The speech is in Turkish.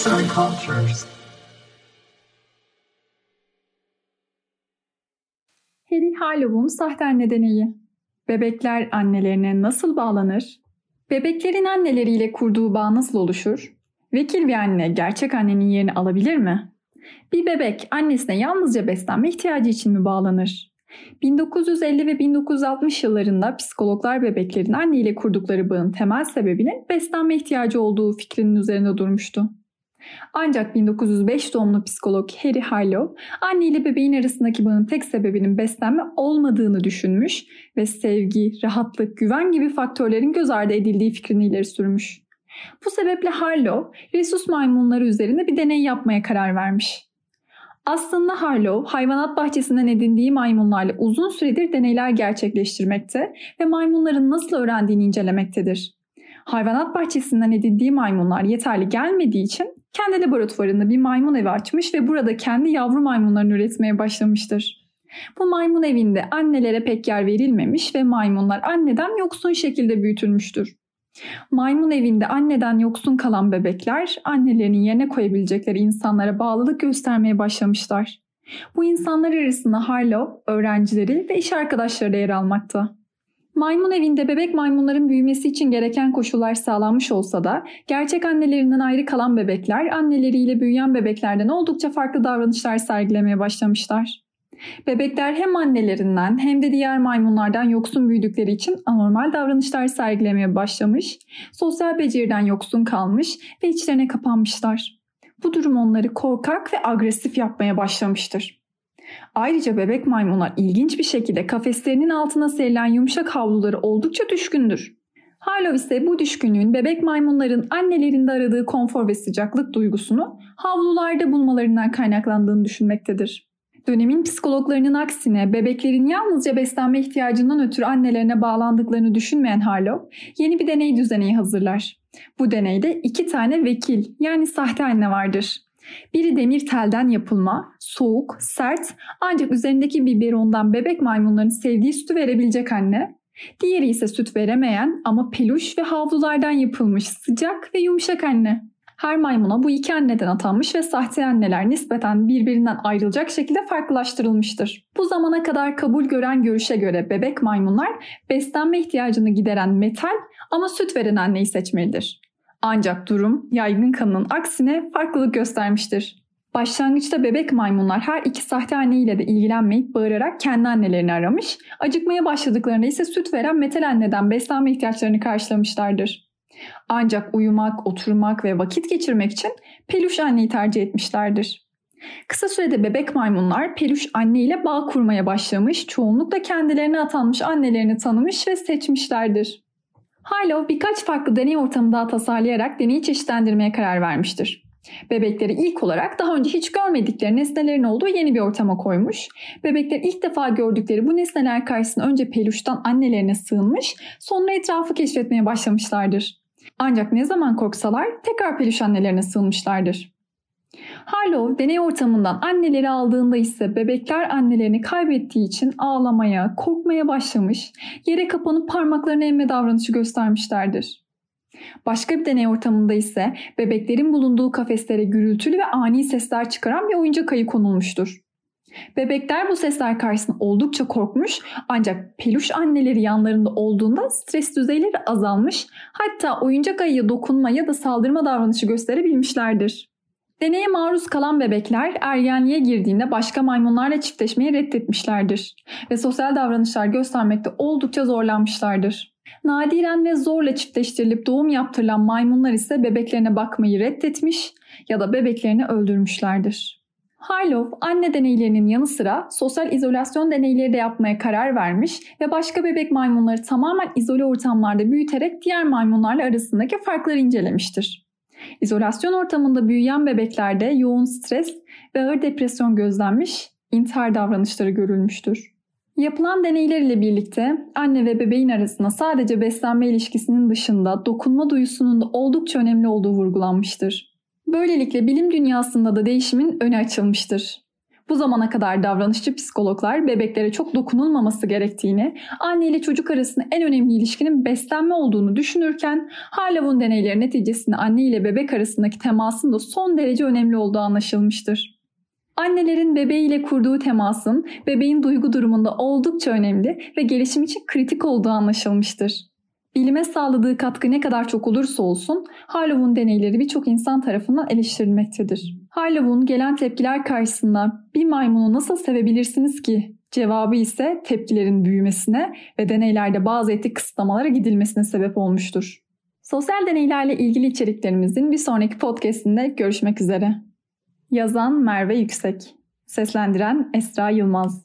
Arts and Cultures. Harry Harlow'un sahte anne deneyi. Bebekler annelerine nasıl bağlanır? Bebeklerin anneleriyle kurduğu bağ nasıl oluşur? Vekil bir anne gerçek annenin yerini alabilir mi? Bir bebek annesine yalnızca beslenme ihtiyacı için mi bağlanır? 1950 ve 1960 yıllarında psikologlar bebeklerin anneyle kurdukları bağın temel sebebinin beslenme ihtiyacı olduğu fikrinin üzerinde durmuştu. Ancak 1905 doğumlu psikolog Harry Harlow anne ile bebeğin arasındaki bağın tek sebebinin beslenme olmadığını düşünmüş ve sevgi, rahatlık, güven gibi faktörlerin göz ardı edildiği fikrini ileri sürmüş. Bu sebeple Harlow, rhesus maymunları üzerinde bir deney yapmaya karar vermiş. Aslında Harlow, hayvanat bahçesinden edindiği maymunlarla uzun süredir deneyler gerçekleştirmekte ve maymunların nasıl öğrendiğini incelemektedir. Hayvanat bahçesinden edindiği maymunlar yeterli gelmediği için kendi laboratuvarında bir maymun evi açmış ve burada kendi yavru maymunlarını üretmeye başlamıştır. Bu maymun evinde annelere pek yer verilmemiş ve maymunlar anneden yoksun şekilde büyütülmüştür. Maymun evinde anneden yoksun kalan bebekler annelerinin yerine koyabilecekleri insanlara bağlılık göstermeye başlamışlar. Bu insanlar arasında Harlow, öğrencileri ve iş arkadaşları da yer almakta. Maymun evinde bebek maymunların büyümesi için gereken koşullar sağlanmış olsa da gerçek annelerinden ayrı kalan bebekler anneleriyle büyüyen bebeklerden oldukça farklı davranışlar sergilemeye başlamışlar. Bebekler hem annelerinden hem de diğer maymunlardan yoksun büyüdükleri için anormal davranışlar sergilemeye başlamış, sosyal beceriden yoksun kalmış ve içlerine kapanmışlar. Bu durum onları korkak ve agresif yapmaya başlamıştır. Ayrıca bebek maymunlar ilginç bir şekilde kafeslerinin altına serilen yumuşak havluları oldukça düşkündür. Harlow ise bu düşkünlüğün bebek maymunların annelerinde aradığı konfor ve sıcaklık duygusunu havlularda bulmalarından kaynaklandığını düşünmektedir. Dönemin psikologlarının aksine bebeklerin yalnızca beslenme ihtiyacından ötürü annelerine bağlandıklarını düşünmeyen Harlow yeni bir deney düzeneği hazırlar. Bu deneyde iki tane vekil yani sahte anne vardır. Biri demir telden yapılma, soğuk, sert ancak üzerindeki biberondan bebek maymunların sevdiği sütü verebilecek anne. Diğeri ise süt veremeyen ama peluş ve havlulardan yapılmış sıcak ve yumuşak anne. Her maymuna bu iki anneden atanmış ve sahte anneler nispeten birbirinden ayrılacak şekilde farklılaştırılmıştır. Bu zamana kadar kabul gören görüşe göre bebek maymunlar beslenme ihtiyacını gideren metal ama süt veren anneyi seçmelidir. Ancak durum yaygın kanının aksine farklılık göstermiştir. Başlangıçta bebek maymunlar her iki sahte anneyle de ilgilenmeyip bağırarak kendi annelerini aramış, acıkmaya başladıklarında ise süt veren metal anneden beslenme ihtiyaçlarını karşılamışlardır. Ancak uyumak, oturmak ve vakit geçirmek için peluş anneyi tercih etmişlerdir. Kısa sürede bebek maymunlar peluş anne ile bağ kurmaya başlamış, çoğunlukla kendilerine atanmış annelerini tanımış ve seçmişlerdir. Harlow birkaç farklı deney ortamı daha tasarlayarak deneyi çeşitlendirmeye karar vermiştir. Bebekleri ilk olarak daha önce hiç görmedikleri nesnelerin olduğu yeni bir ortama koymuş. Bebekler ilk defa gördükleri bu nesneler karşısında önce peluştan annelerine sığınmış, sonra etrafı keşfetmeye başlamışlardır. Ancak ne zaman korksalar tekrar peluş annelerine sığınmışlardır. Harlow deney ortamından anneleri aldığında ise bebekler annelerini kaybettiği için ağlamaya, korkmaya başlamış, yere kapanıp parmaklarını emme davranışı göstermişlerdir. Başka bir deney ortamında ise bebeklerin bulunduğu kafeslere gürültülü ve ani sesler çıkaran bir oyuncak ayı konulmuştur. Bebekler bu sesler karşısında oldukça korkmuş ancak peluş anneleri yanlarında olduğunda stres düzeyleri azalmış hatta oyuncak ayıya dokunma ya da saldırma davranışı gösterebilmişlerdir. Deneye maruz kalan bebekler ergenliğe girdiğinde başka maymunlarla çiftleşmeyi reddetmişlerdir ve sosyal davranışlar göstermekte oldukça zorlanmışlardır. Nadiren ve zorla çiftleştirilip doğum yaptırılan maymunlar ise bebeklerine bakmayı reddetmiş ya da bebeklerini öldürmüşlerdir. Harlow anne deneylerinin yanı sıra sosyal izolasyon deneyleri de yapmaya karar vermiş ve başka bebek maymunları tamamen izole ortamlarda büyüterek diğer maymunlarla arasındaki farkları incelemiştir. İzolasyon ortamında büyüyen bebeklerde yoğun stres ve ağır depresyon gözlenmiş, intihar davranışları görülmüştür. Yapılan deneyler ile birlikte anne ve bebeğin arasında sadece beslenme ilişkisinin dışında dokunma duyusunun da oldukça önemli olduğu vurgulanmıştır. Böylelikle bilim dünyasında da değişimin önü açılmıştır. Bu zamana kadar davranışçı psikologlar bebeklere çok dokunulmaması gerektiğini, anne ile çocuk arasında en önemli ilişkinin beslenme olduğunu düşünürken Harlow'un deneyleri neticesinde anne ile bebek arasındaki temasın da son derece önemli olduğu anlaşılmıştır. Annelerin bebeğiyle kurduğu temasın bebeğin duygu durumunda oldukça önemli ve gelişim için kritik olduğu anlaşılmıştır. Bilime sağladığı katkı ne kadar çok olursa olsun Harlow'un deneyleri birçok insan tarafından eleştirilmektedir. Harlow'un gelen tepkiler karşısında bir maymunu nasıl sevebilirsiniz ki? Cevabı ise tepkilerin büyümesine ve deneylerde bazı etik kısıtlamalara gidilmesine sebep olmuştur. Sosyal deneylerle ilgili içeriklerimizin bir sonraki podcastinde görüşmek üzere. Yazan Merve Yüksek Seslendiren Esra Yılmaz